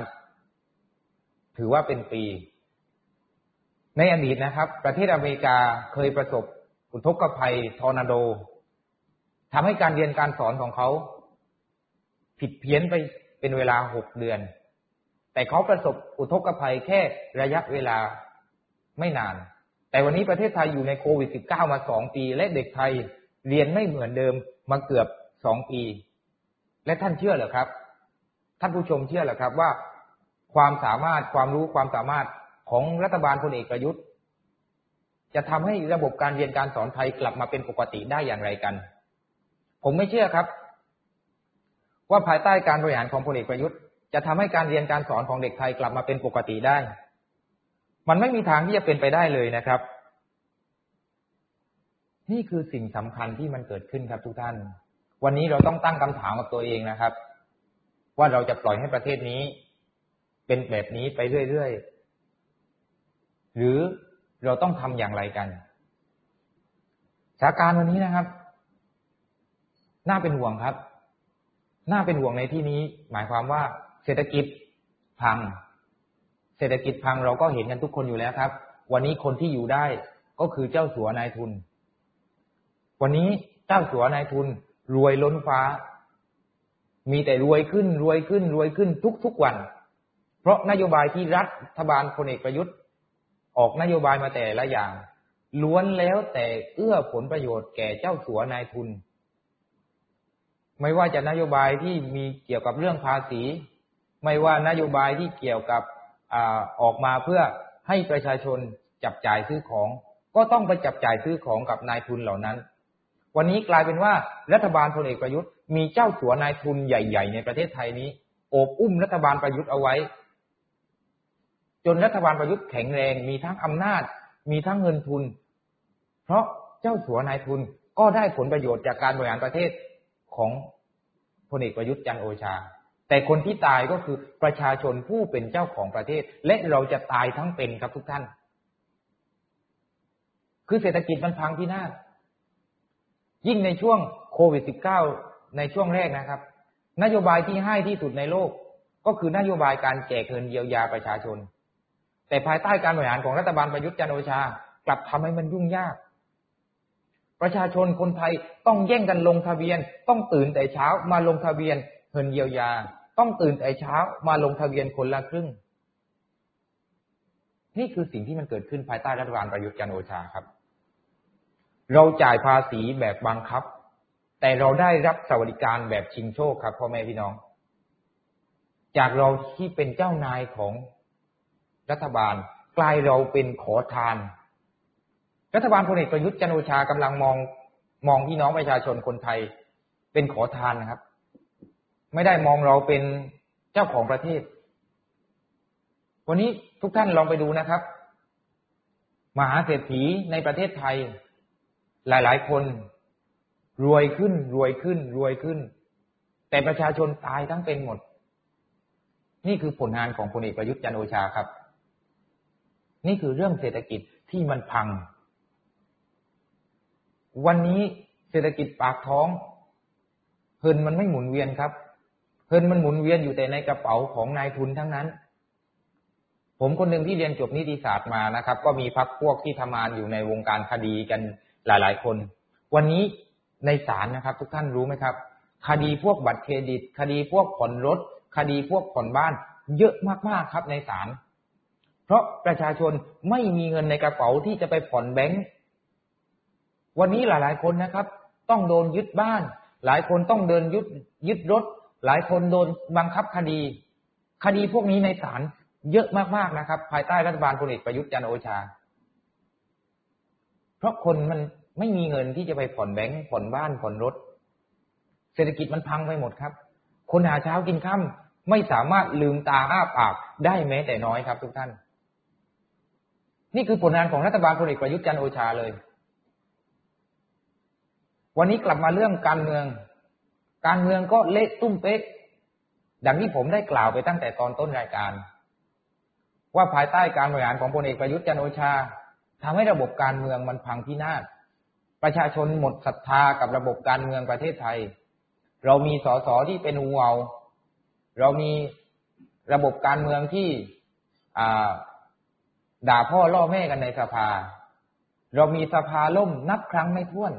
ถือว่าเป็นปี ในอดีตนะครับ ประเทศอเมริกาเคยประสบอุทกภัยทอร์นาโดทำให้การเรียนการสอนของเขาผิดเพี้ยนไปเป็นเวลาหกเดือน แต่เขาประสบอุทกภัยแค่ระยะเวลาไม่นาน แต่วันนี้ประเทศไทยอยู่ในโควิด -19 มาสองปี และเด็กไทยเรียนไม่เหมือนเดิมมาเกือบสองปี และท่านเชื่อเหรอครับ ท่านผู้ชมเชื่อเหรอครับว่า ความสามารถความรู้ความสามารถ ของรัฐบาลพลเอกประยุทธ์ จะทำให้ระบบการเรียนการสอนไทยกลับมาเป็นปกติได้อย่างไรกัน ผมไม่เชื่อครับ ว่าภายใต้การบริหารของพลเอกประยุทธ์จะทำให้การเรียนการสอนของเด็กไทยกลับมาเป็นปกติได้ มันไม่มีทางที่จะเป็นไปได้เลยนะครับ นี่คือสิ่งสำคัญที่มันเกิดขึ้นครับทุกท่าน วันนี้เราต้องตั้งคำถามกับตัวเองนะครับ ว่าเราจะปล่อยให้ประเทศนี้ เป็นแบบนี้ไปเรื่อยๆ หรือเราต้องทำอย่างไรกันสถานการณ์วันนี้นะครับ น่าเป็นห่วงครับ น่าเป็นห่วงในที่นี้ หมายความว่าเศรษฐกิจพัง เศรษฐกิจพังเราก็เห็นกันทุกคนอยู่แล้วครับ วันนี้คนที่อยู่ได้ก็คือเจ้าสัวนายทุน วันนี้เจ้าสัวนายทุน รวยล้นฟ้า มีแต่รวยขึ้น รวยขึ้น รวยขึ้นทุกๆวัน เพราะนโยบายที่รัฐบาลพลเอกประยุทธ์ ออกนโยบายมาแต่ละอย่าง ล้วนแล้วแต่เอื้อผลประโยชน์แก่เจ้าสัวนายทุน ไม่ว่าจะนโยบายที่มีเกี่ยวกับเรื่องภาษี ไม่ว่านโยบายที่เกี่ยวกับอออกมาเพื่อให้ประชาชนจับจ่ายซื้อของ ก็ต้องไปจับจ่ายซื้อของกับนายทุนเหล่านั้น วันนี้กลายเป็นว่ารัฐบาลพลเอกประยุทธ์มีเจ้าสัวนายทุนใหญ่ ๆ ในประเทศไทยนี้โอบอุ้มรัฐบาลประยุทธ์เอาไว้ จนรัฐบาลประยุทธ์แข็งแรง มีทั้งอำนาจ มีทั้งเงินทุน เพราะเจ้าสัวนายทุนก็ได้ผลประโยชน์จากการบริหารประเทศของพลเอกประยุทธ์จันโอชา แต่คนที่ตายก็คือประชาชนผู้เป็นเจ้าของประเทศ และเราจะตายทั้งเป็นครับทุกท่าน คือเศรษฐกิจมันพังพินาศยิ่งในช่วงโควิด -19 ในช่วงแรกนะครับ นโยบายที่ให้ที่สุดในโลก ก็คือนโยบายการแจกเงินเยียวยาประชาชน แต่ภายใต้การบริหารของรัฐบาลประยุทธ์จันโอชากลับทำให้มันยุ่งยาก ประชาชนคนไทยต้องแย่งกันลงทะเบียน ต้องตื่นแต่เช้ามาลงทะเบียนเงินเยียวยา ต้องตื่นแต่เช้ามาลงทะเบียนคนละครึ่ง นี่คือสิ่งที่มันเกิดขึ้นภายใต้รัฐบาลประยุทธ์จันโอชาครับ เราจ่ายภาษีแบบบังคับ แต่เราได้รับสวัสดิการแบบชิงโชคครับพ่อแม่พี่น้อง จากเราที่เป็นเจ้านายของ รัฐบาลกลายเราเป็นขอทาน รัฐบาลพลเอกประยุทธ์จันโอชากำลังมองมองพี่น้องประชาชนคนไทยเป็นขอทานนะครับ ไม่ได้มองเราเป็นเจ้าของประเทศ วันนี้ทุกท่านลองไปดูนะครับมหาเศรษฐีในประเทศไทย หลาย ๆ คน รวยขึ้น รวยขึ้น รวยขึ้น แต่ประชาชนตายทั้งเป็นหมด นี่คือผลงานของพลเอกประยุทธ์จันโอชาครับ นี่คือเรื่องเศรษฐกิจที่มันพัง วันนี้เศรษฐกิจปากท้องเฮินมันไม่หมุนเวียนครับเฮินมันหมุนเวียนอยู่แต่ในกระเป๋าของนายทุนทั้งนั้น ผมคนหนึ่งที่เรียนจบนิติศาสตร์มานะครับ ก็มีพักพวกที่ทำงานอยู่ในวงการคดีกันหลาย ๆ คน วันนี้ในศาลนะครับ ทุกท่านรู้ไหมครับ คดีพวกบัตรเครดิต คดีพวกผ่อนรถ คดีพวกผ่อนบ้าน เยอะมากๆครับในศาล ราะประชาชนไม่มีเงินในกระเป๋าที่จะไปผ่อนแบงค์วันนี้หลาย ๆ คนนะครับ ต้องโดนยึดบ้าน หลายคนต้องเดินยึดยึดรถ หลายคนโดนบังคับคดี คดีพวกนี้ในศาลเยอะมาก ๆ นะครับ ภายใต้รัฐบาลพลเอกประยุทธ์จันโอชา เพราะคนมันไม่มีเงินที่จะไปผ่อนแบงค์ผ่อนบ้านผ่อนรถ เศรษฐกิจมันพังไปหมดครับ คนหาเช้ากินค่ำไม่สามารถลืมตาอ้าปากได้แม้แต่น้อยครับทุกท่าน นี่คือผลงานของรัฐบาลพลเอกประยุทธ์จันโอชาเลย วันนี้กลับมาเรื่องการเมือง การเมืองก็เละตุ้มเป๊กดังที่ผมได้กล่าวไปตั้งแต่ตอนต้นรายการ ว่าภายใต้การบริหารของพลเอกประยุทธ์จันโอชาทำให้ระบบการเมืองมันพังพินาศประชาชนหมดศรัทธากับระบบการเมืองประเทศไทย เรามีสสที่เป็นหูเอาเรามีระบบการเมืองที่ ด่าพ่อล่อแม่กันในสภา เรามีสภาล่มนับครั้งไม่ถ้วน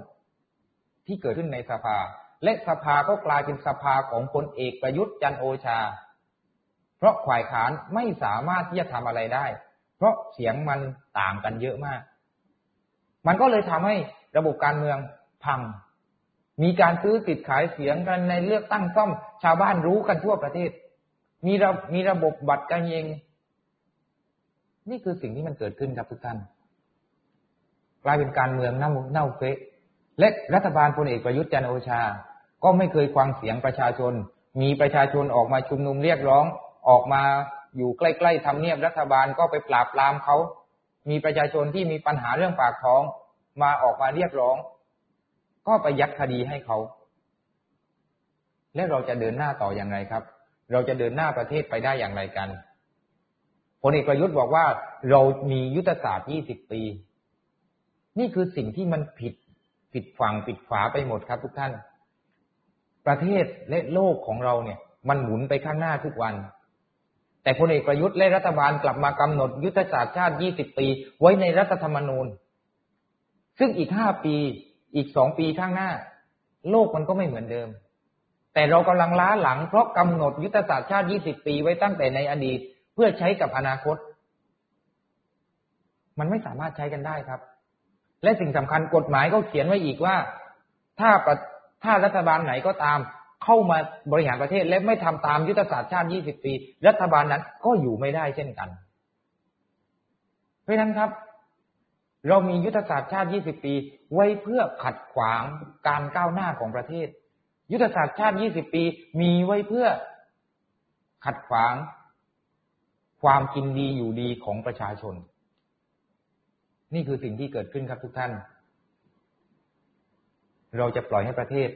ที่เกิดขึ้นในสภา และสภาก็กลายเป็นสภาของพลเอกประยุทธ์จันโอชา เพราะขวายขานไม่สามารถที่จะทำอะไรได้ เพราะเสียงมันต่างกันเยอะมาก มันก็เลยทำให้ระบบการเมืองพัง มีการซื้อสิทธิ์ขายเสียงกันในเลือกตั้งซ่อม ชาวบ้านรู้กันทั่วประเทศ มีระมีระบบบัตรกันเอง นี่คือสิ่งที่มันเกิดขึ้นครับทุกท่าน กลายเป็นการเมืองเน่าเน่าเฟะและรัฐบาลพลเอกประยุทธ์จันโอชา ก็ไม่เคยฟังเสียงประชาชน มีประชาชนออกมาชุมนุมเรียกร้อง ออกมาอยู่ใกล้ๆทำเนียบรัฐบาลก็ไปปราบปรามเขา มีประชาชนที่มีปัญหาเรื่องปากท้อง มาออกมาเรียกร้อง ก็ไปยัดคดีให้เขา และเราจะเดินหน้าต่ออย่างไรครับ เราจะเดินหน้าประเทศไปได้อย่างไรกัน พลเอกประยุทธ์บอกว่าเรามียุทธศาสตร์ 20 ปี นี่คือสิ่งที่มันผิดผิดฝั่งผิดฝาไปหมดครับ ทุกท่าน ประเทศและโลกของเราเนี่ย มันหมุนไปข้างหน้าทุกวัน แต่พลเอกประยุทธ์และรัฐบาลกลับมากำหนดยุทธศาสตร์ชาติ 20 ปี ไว้ในรัฐธรรมนูญ ซึ่งอีก 5 ปีอีก 2 ปีข้างหน้า โลกมันก็ไม่เหมือนเดิม แต่เรากำลังล้าหลังเพราะกำหนดยุทธศาสตร์ชาติ 20 ปีไว้ตั้งแต่ในอดีต เพื่อใช้กับอนาคต มันไม่สามารถใช้กันได้ครับ และสิ่งสำคัญกฎหมายก็เขียนไว้อีกว่า ถ้าถ้ารัฐบาลไหนก็ตาม เข้ามาบริหารประเทศและไม่ทำตามยุทธศาสตร์ชาติ 20 ปี รัฐบาลนั้นก็อยู่ไม่ได้เช่นกัน เพราะนั้นครับ เรามียุทธศาสตร์ชาติ 20 ปี ไว้เพื่อขัดขวางการก้าวหน้าของประเทศ ยุทธศาสตร์ชาติ 20 ปี มีไว้เพื่อขัดขวาง ความกินดีอยู่ดีของประชาชน นี่คือสิ่งที่เกิดขึ้นครับทุกท่าน เราจะปล่อยให้ประเทศ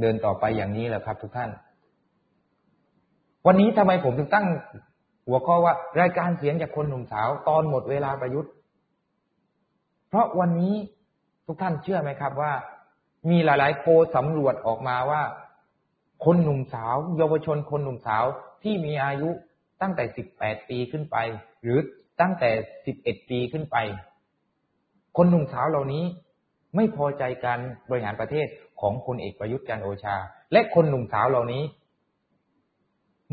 เดินต่อไปอย่างนี้แหละครับทุกท่าน วันนี้ทำไมผมถึงตั้ง หัวข้อว่ารายการเสียงจากคนหนุ่มสาว ตอนหมดเวลาประยุทธ์ เพราะวันนี้ทุกท่านเชื่อไหมครับว่า มีหลาย ๆ โพสำรวจออกมาว่า คนหนุ่มสาว เยาวชนคนหนุ่มสาวที่มีอายุ ตั้งแต่สิบแปดปีขึ้นไป หรือตั้งแต่สิบเอ็ดปีขึ้นไป คนหนุ่มสาวเหล่านี้ไม่พอใจการบริหารประเทศของพลเอกประยุทธ์จันโอชา และคนหนุ่มสาวเหล่านี้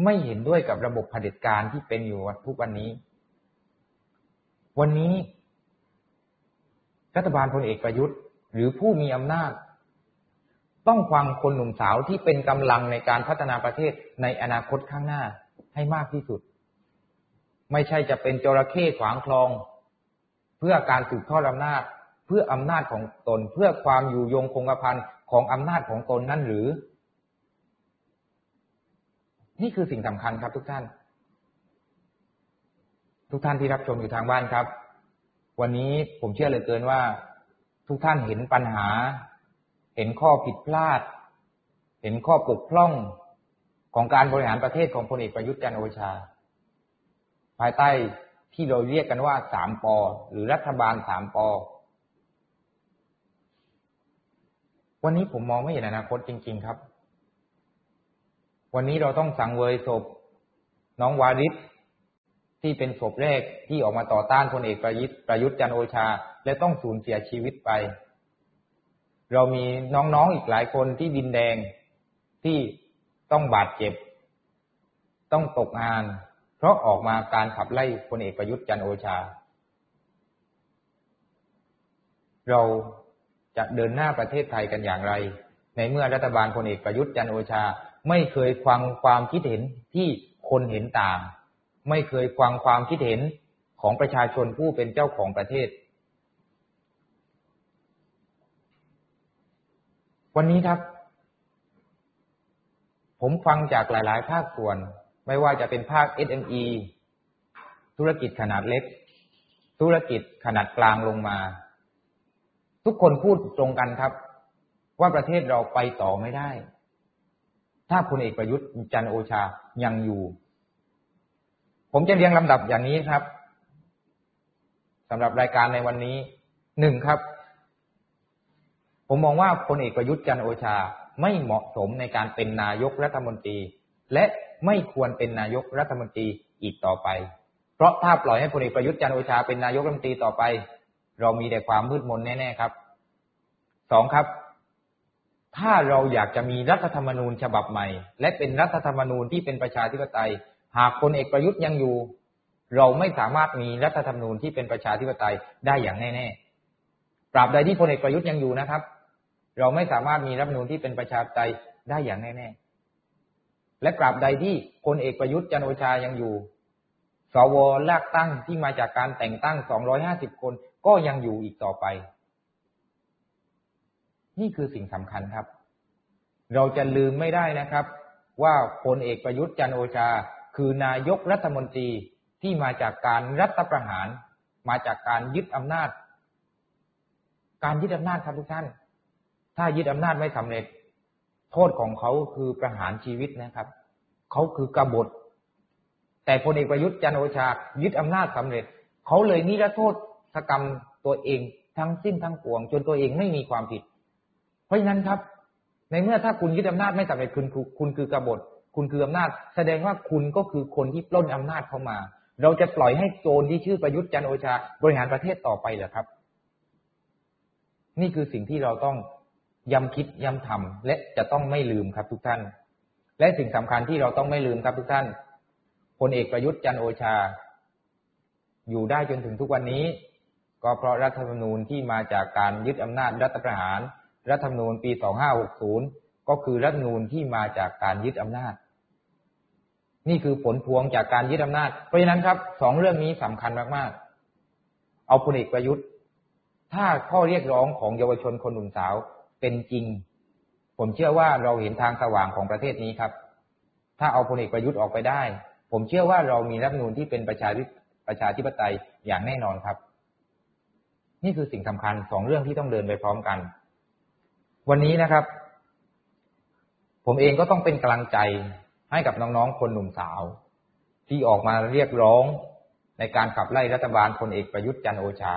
ไม่เห็นด้วยกับระบบเผด็จการที่เป็นอยู่ทุกวันนี้ วันนี้รัฐบาลพลเอกประยุทธ์ หรือผู้มีอำนาจ ต้องฟังคนหนุ่มสาวที่เป็นกำลังในการพัฒนาประเทศในอนาคตข้างหน้า ให้มากที่สุด ไม่ใช่จะเป็นจระเข้ขวางคลอง เพื่อการสืบทอดอำนาจ เพื่ออำนาจของตน เพื่อความอยู่ยงคงกระพันของอำนาจของตนนั่นหรือ นี่คือสิ่งสำคัญครับทุกท่าน ทุกท่านที่รับชมอยู่ทางบ้านครับ วันนี้ผมเชื่อเลยเกินว่า ทุกท่านเห็นปัญหา เห็นข้อผิดพลาด เห็นข้อปกพร่อง ของการบริหารประเทศของพลเอกประยุทธ์จันโอชา ภายใต้ที่เราเรียกกันว่าสามปอหรือรัฐบาลสามปอวันนี้ผมมองไม่เห็นอนาคตจริง ๆ ครับ วันนี้เราต้องสังเวยศพ น้องวาริศที่เป็นศพแรกที่ออกมาต่อต้านพลเอกประยุทธ์ประยุทธ์จันโอชา และต้องสูญเสียชีวิตไป เรามีน้องๆอีกหลายคนที่ดินแดงที่ ต้องบาดเจ็บ ต้องตกงาน เพราะออกมาการขับไล่พลเอกประยุทธ์จันโอชา เราจะเดินหน้าประเทศไทยกันอย่างไร ในเมื่อรัฐบาลพลเอกประยุทธ์จันโอชา ไม่เคยฟังความคิดเห็นที่คนเห็นต่าง ไม่เคยฟังความคิดเห็นของประชาชนผู้เป็นเจ้าของประเทศ วันนี้ครับ ผมฟังจากหลาย ๆ ภาคส่วน ไม่ว่าจะเป็นภาค SME ธุรกิจขนาดเล็ก ธุรกิจขนาดกลางลงมา ทุกคนพูดตรงกันครับ ว่าประเทศเราไปต่อไม่ได้ ถ้าพลเอกประยุทธ์จันโอชายังอยู่ ผมจะเรียงลำดับอย่างนี้ครับสำหรับรายการในวันนี้หนึ่งครับ ผมมองว่าพลเอกประยุทธ์จันโอชา ไม่เหมาะสมในการเป็นนายกรัฐมนตรี และไม่ควรเป็นนายกรัฐมนตรีอีกต่อไป เพราะถ้าปล่อยให้พลเอกประยุทธ์จันโอชาเป็นนายกรัฐมนตรีต่อไป เรามีแต่ความมืดมนแน่ๆครับสองครับ ถ้าเราอยากจะมีรัฐธรรมนูญฉบับใหม่ และเป็นรัฐธรรมนูญที่เป็นประชาธิปไตย หากพลเอกประยุทธ์ยังอยู่ เราไม่สามารถมีรัฐธรรมนูญที่เป็นประชาธิปไตยได้อย่างแน่ๆตราบใดที่พลเอกประยุทธ์ยังอยู่นะครับ เราไม่สามารถมีรัฐมนูญที่เป็นประชาธิปไตยได้อย่างแน่ๆ และตราบใดที่พลเอกประยุทธ์จันโอชายังอยู่ สวลือกตั้งที่มาจากการแต่งตั้ง 250 คนก็ยังอยู่อีกต่อไป นี่คือสิ่งสำคัญครับ เราจะลืมไม่ได้นะครับ ว่าพลเอกประยุทธ์จันโอชา คือนายกรัฐมนตรีที่มาจากการรัฐประหาร มาจากการยึดอำนาจ การยึดอำนาจครับทุกท่าน ถ้ายึดอำนาจไม่สำเร็จ โทษของเขาคือประหารชีวิตนะครับ เขาคือกบฏ แต่พลเอกประยุทธ์จันโอชายึดอำนาจสำเร็จ เขาเลยนิรโทษสกรรมตัวเองทั้งสิ้นทั้งปวง จนตัวเองไม่มีความผิด เพราะฉะนั้นครับ ในเมื่อถ้าคุณยึดอำนาจไม่สำเร็จคุณคุณคือกบฏ คุณคืออำนาจ แสดงว่าคุณก็คือคนที่ปล้นอำนาจเข้ามา เราจะปล่อยให้โจรที่ชื่อประยุทธ์จันโอชา บริหารประเทศต่อไปเหรอครับ นี่คือสิ่งที่เราต้อง ย้ำคิดย้ำทำและจะต้องไม่ลืมครับทุกท่าน และสิ่งสำคัญที่เราต้องไม่ลืมครับทุกท่านพลเอกประยุทธ์จันโอชา อยู่ได้จนถึงทุกวันนี้ ก็เพราะรัฐธรรมนูญที่มาจากการยึดอำนาจรัฐประหาร รัฐธรรมนูญปี 2560 ก็คือรัฐธรรมนูญที่มาจากการยึดอำนาจ นี่คือผลพวงจากการยึดอำนาจ เพราะฉะนั้นครับสองเรื่องนี้สำคัญมากๆ เอาพลเอกประยุทธ์ ถ้าข้อเรียกร้องของเยาวชนคนหนุ่มสาว เป็นจริง ผมเชื่อว่าเราเห็นทางสว่างของประเทศนี้ครับ ถ้าเอาพลเอกประยุทธ์ออกไปได้ ผมเชื่อว่าเรามีรัฐมนูญที่เป็นประชาธิประชาธิปไตยอย่างแน่นอนครับ นี่คือสิ่งสำคัญสองเรื่องที่ต้องเดินไปพร้อมกัน วันนี้นะครับ ผมเองก็ต้องเป็นกำลังใจให้กับน้องๆคนหนุ่มสาว ที่ออกมาเรียกร้องในการขับไล่รัฐบาลพลเอกประยุทธ์จันโอชา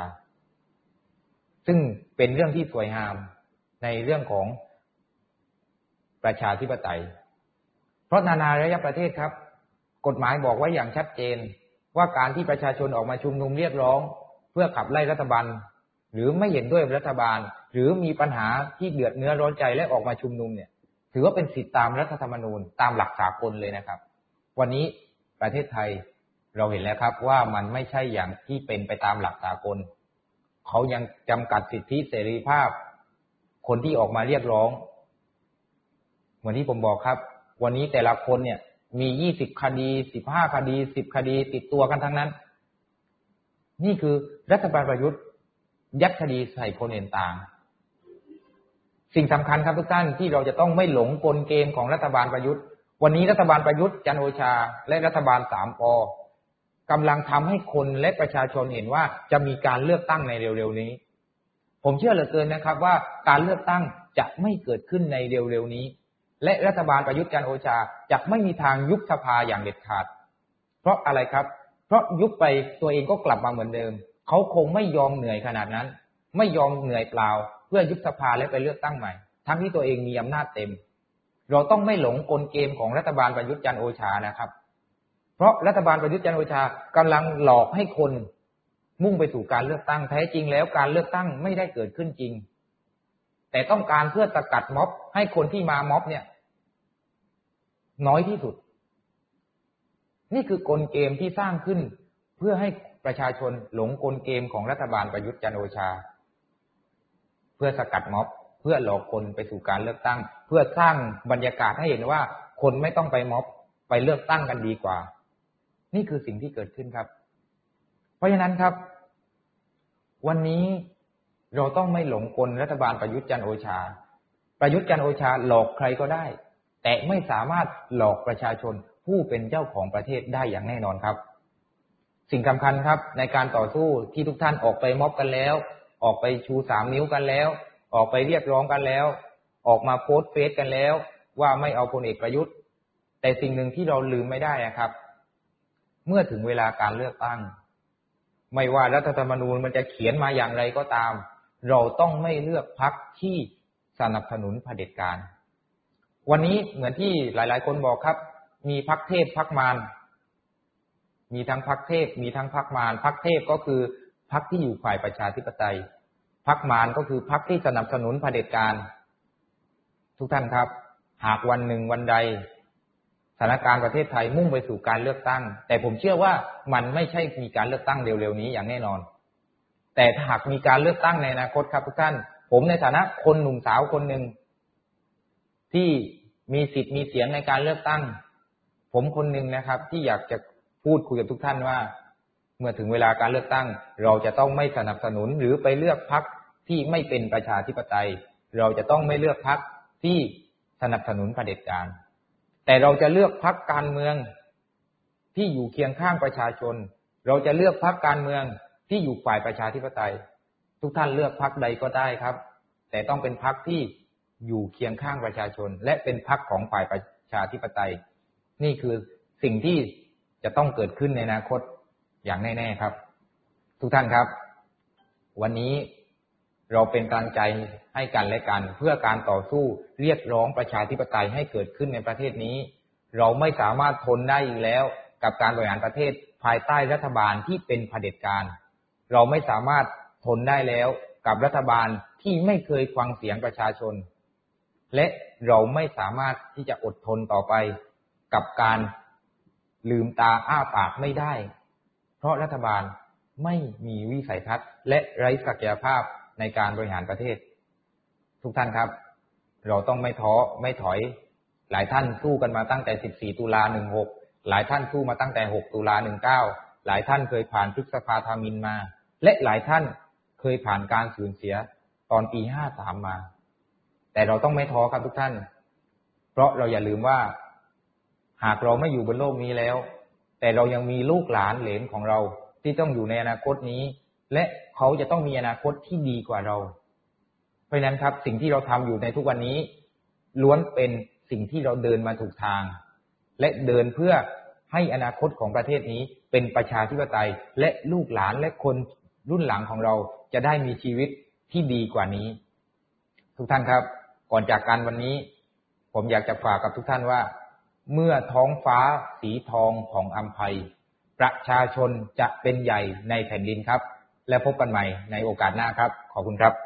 ซึ่งเป็นเรื่องที่สวยงาม ในเรื่องของประชาธิปไตย เพราะนานาระยะประเทศครับ กฎหมายบอกไว้อย่างชัดเจน ว่าการที่ประชาชนออกมาชุมนุมเรียกร้อง เพื่อขับไล่รัฐบาล หรือไม่เห็นด้วยรัฐบาล หรือมีปัญหาที่เดือดเนื้อร้อนใจและออกมาชุมนุมเนี่ย ถือว่าเป็นสิทธิตามรัฐธรรมนูญตามหลักสากลเลยนะครับ วันนี้ประเทศไทยเราเห็นแล้วครับว่ามันไม่ใช่อย่างที่เป็นไปตามหลักสากล เขายังจำกัดสิทธิเสรีภาพ คนที่ออกมาเรียกร้อง เหมือนที่ผมบอกครับ วันนี้แต่ละคนเนี่ย มียี่สิบคดีสิบห้าคดีสิบคดีติดตัวกันทั้งนั้น นี่คือรัฐบาลประยุทธ์ ยัดคดีใส่คนเห็นต่าง สิ่งสำคัญครับทุกท่านที่เราจะต้องไม่หลงกลเกมของรัฐบาลประยุทธ์ วันนี้รัฐบาลประยุทธ์จันโอชา และรัฐบาลสามปอกำลังทำให้คนและประชาชนเห็นว่าจะมีการเลือกตั้งในเร็วๆนี้ ผมเชื่อเหลือเกินนะครับว่าการเลือกตั้งจะไม่เกิดขึ้นในเร็วๆนี้ และรัฐบาลประยุทธ์จันโอชาจะไม่มีทางยุบสภาอย่างเด็ดขาด เพราะอะไรครับ เพราะยุบไปตัวเองก็กลับมาเหมือนเดิม เขาคงไม่ยอมเหนื่อยขนาดนั้น ไม่ยอมเหนื่อยเปล่า เพื่อยุบสภาและไปเลือกตั้งใหม่ ทั้งที่ตัวเองมีอำนาจเต็ม เราต้องไม่หลงกลเกมของรัฐบาลประยุทธ์จันโอชานะครับ เพราะรัฐบาลประยุทธ์จันโอชากำลังหลอกให้คน มุ่งไปสู่การเลือกตั้งแท้จริงแล้วการเลือกตั้งไม่ได้เกิดขึ้นจริง แต่ต้องการเพื่อสกัดม็อบ ให้คนที่มาม็อบเนี่ย น้อยที่สุด นี่คือกลเกมที่สร้างขึ้น เพื่อให้ประชาชนหลงกลเกมของรัฐบาลประยุทธ์จันโอชา เพื่อสกัดม็อบ เพื่อหลอกคนไปสู่การเลือกตั้ง เพื่อสร้างบรรยากาศให้เห็นว่า คนไม่ต้องไปม็อบไปเลือกตั้งกันดีกว่า นี่คือสิ่งที่เกิดขึ้นครับ เพราะฉะนั้นครับ วันนี้เราต้องไม่หลงกลรัฐบาลประยุทธ์จันโอชา ประยุทธ์จันโอชาหลอกใครก็ได้ แต่ไม่สามารถหลอกประชาชนผู้เป็นเจ้าของประเทศได้อย่างแน่นอนครับ สิ่งสำคัญครับ ในการต่อสู้ที่ทุกท่านออกไปม็อบกันแล้ว ออกไปชูสามนิ้วกันแล้ว ออกไปเรียกร้องกันแล้ว ออกมาโพสต์เฟซกันแล้ว ว่าไม่เอาพลเอกประยุทธ์ แต่สิ่งหนึ่งที่เราลืมไม่ได้ครับ เมื่อถึงเวลาการเลือกตั้ง ไม่ว่ารัฐธรรมนูญมันจะเขียนมาอย่างไรก็ตาม เราต้องไม่เลือกพักที่สนับสนุนเผด็จการ วันนี้เหมือนที่หลาย ๆ คนบอกครับ มีพักเทพพักมารมีทั้งพักเทพ มีทั้งพักมารพักเทพก็คือพรรคที่อยู่ฝ่ายประชาธิปไตยพรรคมารก็คือพรรคที่สนับสนุนเผด็จการ ทุกท่านครับ หากวันหนึ่งวันใด สถานการณ์ประเทศไทยมุ่งไปสู่การเลือกตั้ง แต่ผมเชื่อว่ามันไม่ใช่มีการเลือกตั้งเร็วๆนี้อย่างแน่นอน แต่หากมีการเลือกตั้งในอนาคตครับทุกท่าน ผมในฐานะคนหนุ่มสาวคนหนึ่งที่มีสิทธิ์มีเสียงในการเลือกตั้ง ผมคนหนึ่งนะครับ ที่อยากจะพูดคุยกับทุกท่านว่า เมื่อถึงเวลาการเลือกตั้ง เราจะต้องไม่สนับสนุนหรือไปเลือกพรรคที่ไม่เป็นประชาธิปไตย เราจะต้องไม่เลือกพรรคที่สนับสนุนเผด็จการ แต่เราจะเลือกพรรคการเมืองที่อยู่เคียงข้างประชาชน เราจะเลือกพรรคการเมืองที่อยู่ฝ่ายประชาธิปไตย ทุกท่านเลือกพรรคใดก็ได้ครับ แต่ต้องเป็นพรรคที่อยู่เคียงข้างประชาชน และเป็นพรรคของฝ่ายประชาธิปไตย นี่คือสิ่งที่จะต้องเกิดขึ้นในอนาคตอย่างแน่ ๆครับ ทุกท่านครับ วันนี้ เราเป็นกำลังใจให้กันและกัน เพื่อการต่อสู้เรียกร้องประชาธิปไตยให้เกิดขึ้นในประเทศนี้ เราไม่สามารถทนได้อีกแล้ว กับการบริหารประเทศภายใต้รัฐบาลที่เป็นเผด็จการ เราไม่สามารถทนได้แล้วกับรัฐบาลที่ไม่เคยฟังเสียงประชาชน และเราไม่สามารถที่จะอดทนต่อไป กับการลืมตาอ้าปากไม่ได้ เพราะรัฐบาลไม่มีวิสัยทัศน์และไร้ศักยภาพ ในการบริหารประเทศ ทุกท่านครับ เราต้องไม่ท้อไม่ถอย หลายท่านสู้กันมาตั้งแต่ 14 ตุลา 16 หลายท่านสู้มาตั้งแต่ 6 ตุลา 19 หลายท่านเคยผ่านพฤษภาธามินมา และหลายท่านเคยผ่านการสูญเสียตอนปี 53 มา แต่เราต้องไม่ท้อครับทุกท่าน เพราะเราอย่าลืมว่า หากเราไม่อยู่บนโลกนี้แล้ว แต่เรายังมีลูกหลานเหลนของเราที่ต้องอยู่ในอนาคตนี้ และ เขาจะต้องมีอนาคตที่ดีกว่าเรา เพราะนั้นครับ สิ่งที่เราทำอยู่ในทุกวันนี้ ล้วนเป็นสิ่งที่เราเดินมาถูกทาง และเดินเพื่อให้อนาคตของประเทศนี้เป็นประชาธิปไตย และลูกหลานและคนรุ่นหลังของเราจะได้มีชีวิตที่ดีกว่านี้ ทุกท่านครับ ก่อนจากกันวันนี้ ผมอยากจะฝากกับทุกท่านว่า เมื่อท้องฟ้าสีทองของอัมภัย ประชาชนจะเป็นใหญ่ในแผ่นดินครับ และพบกันใหม่ในโอกาสหน้าครับ ขอบคุณครับ